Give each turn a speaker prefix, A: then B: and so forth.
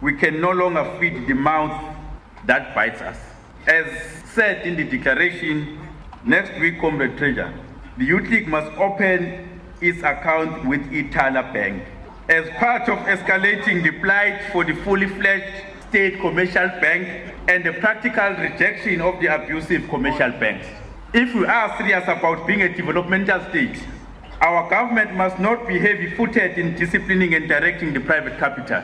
A: we can no longer feed the mouth that bites us. As said in the declaration, next week, Comrade Treasure, the Youth League must open its account with Ithala Bank. As part of escalating the plight for the fully fledged state commercial bank and the practical rejection of the abusive commercial banks. If we are serious about being a developmental state, our government must not be heavy footed in disciplining and directing the private capital.